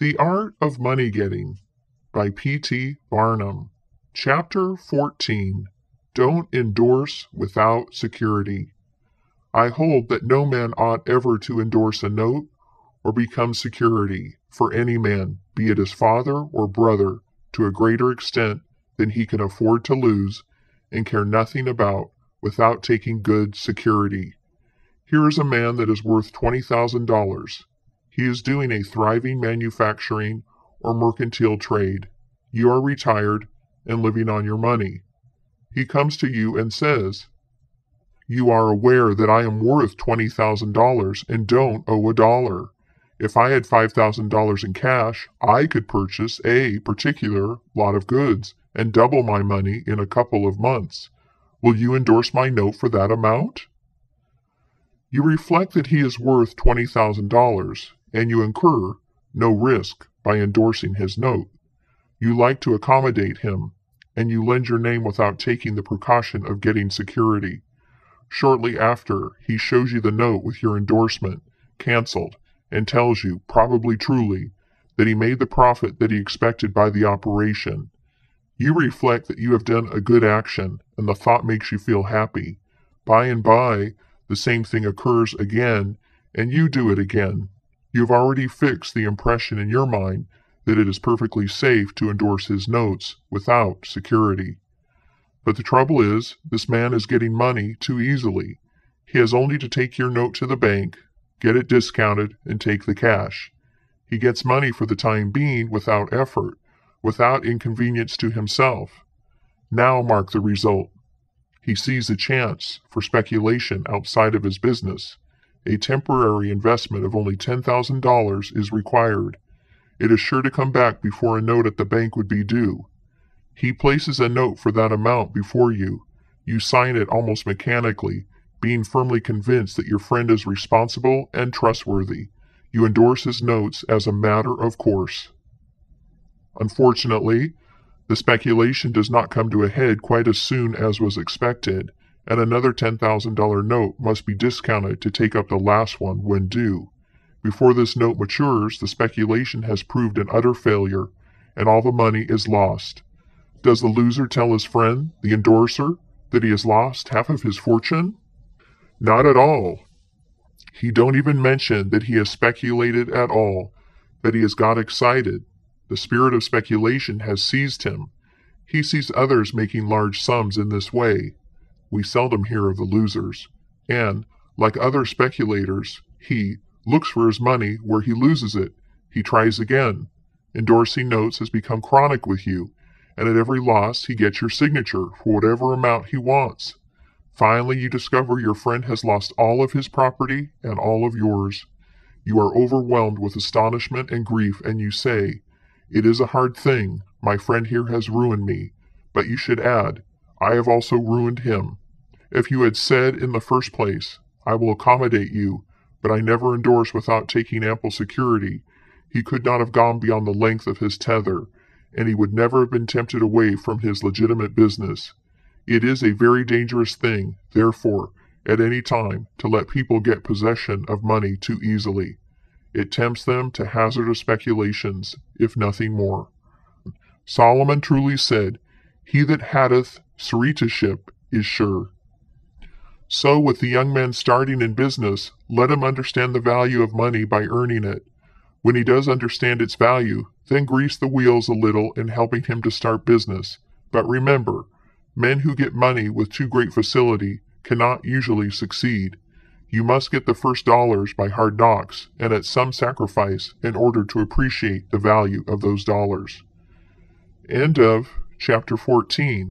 The Art of Money Getting by P.T. Barnum. Chapter 14 Don't Endorse Without Security. I hold that no man ought ever to endorse a note or become security for any man, be it his father or brother, to a greater extent than he can afford to lose and care nothing about without taking good security. Here is a man that is worth twenty thousand dollars. He is doing a thriving manufacturing or mercantile trade. You are retired and living on your money. He comes to you and says, You are aware that I am worth $20,000 and don't owe a dollar. If I had $5,000 in cash, I could purchase a particular lot of goods and double my money in a couple of months. Will you endorse my note for that amount? You reflect that he is worth $20,000, and you incur no risk by endorsing his note. You like to accommodate him, and you lend your name without taking the precaution of getting security. Shortly after, he shows you the note with your endorsement canceled and tells you, probably truly, that he made the profit that he expected by the operation. You reflect that you have done a good action, and the thought makes you feel happy. By and by, the same thing occurs again, and you do it again. You have already fixed the impression in your mind that it is perfectly safe to endorse his notes without security. But the trouble is, this man is getting money too easily. He has only to take your note to the bank, get it discounted, and take the cash. He gets money for the time being without effort, without inconvenience to himself. Now mark the result. He sees a chance for speculation outside of his business. A temporary investment of only $10,000 is required. It is sure to come back before a note at the bank would be due. He places a note for that amount before you. You sign it almost mechanically, being firmly convinced that your friend is responsible and trustworthy. You endorse his notes as a matter of course. Unfortunately, the speculation does not come to a head quite as soon as was expected, and another $10,000 note must be discounted to take up the last one when due. Before this note matures, the speculation has proved an utter failure, and all the money is lost. Does the loser tell his friend, the endorser, that he has lost half of his fortune? Not at all. He don't even mention that he has speculated at all, that he has got excited. The spirit of speculation has seized him. He sees others making large sums in this way. We seldom hear of the losers. And, like other speculators, he looks for his money where he loses it. He tries again. Endorsing notes has become chronic with you, and at every loss he gets your signature for whatever amount he wants. Finally, you discover your friend has lost all of his property and all of yours. You are overwhelmed with astonishment and grief, and you say, It is a hard thing. My friend here has ruined me. But you should add, I have also ruined him. If you had said in the first place, I will accommodate you, but I never endorse without taking ample security, he could not have gone beyond the length of his tether, and he would never have been tempted away from his legitimate business. It is a very dangerous thing, therefore, at any time, to let people get possession of money too easily. It tempts them to hazardous speculations, if nothing more. Solomon truly said, He that hatteth suretiship is sure. So, with the young man starting in business, let him understand the value of money by earning it. When he does understand its value, then grease the wheels a little in helping him to start business. But remember, Men who get money with too great facility cannot usually succeed. You must get the first dollars by hard knocks and at some sacrifice in order to appreciate the value of those dollars. End of chapter 14.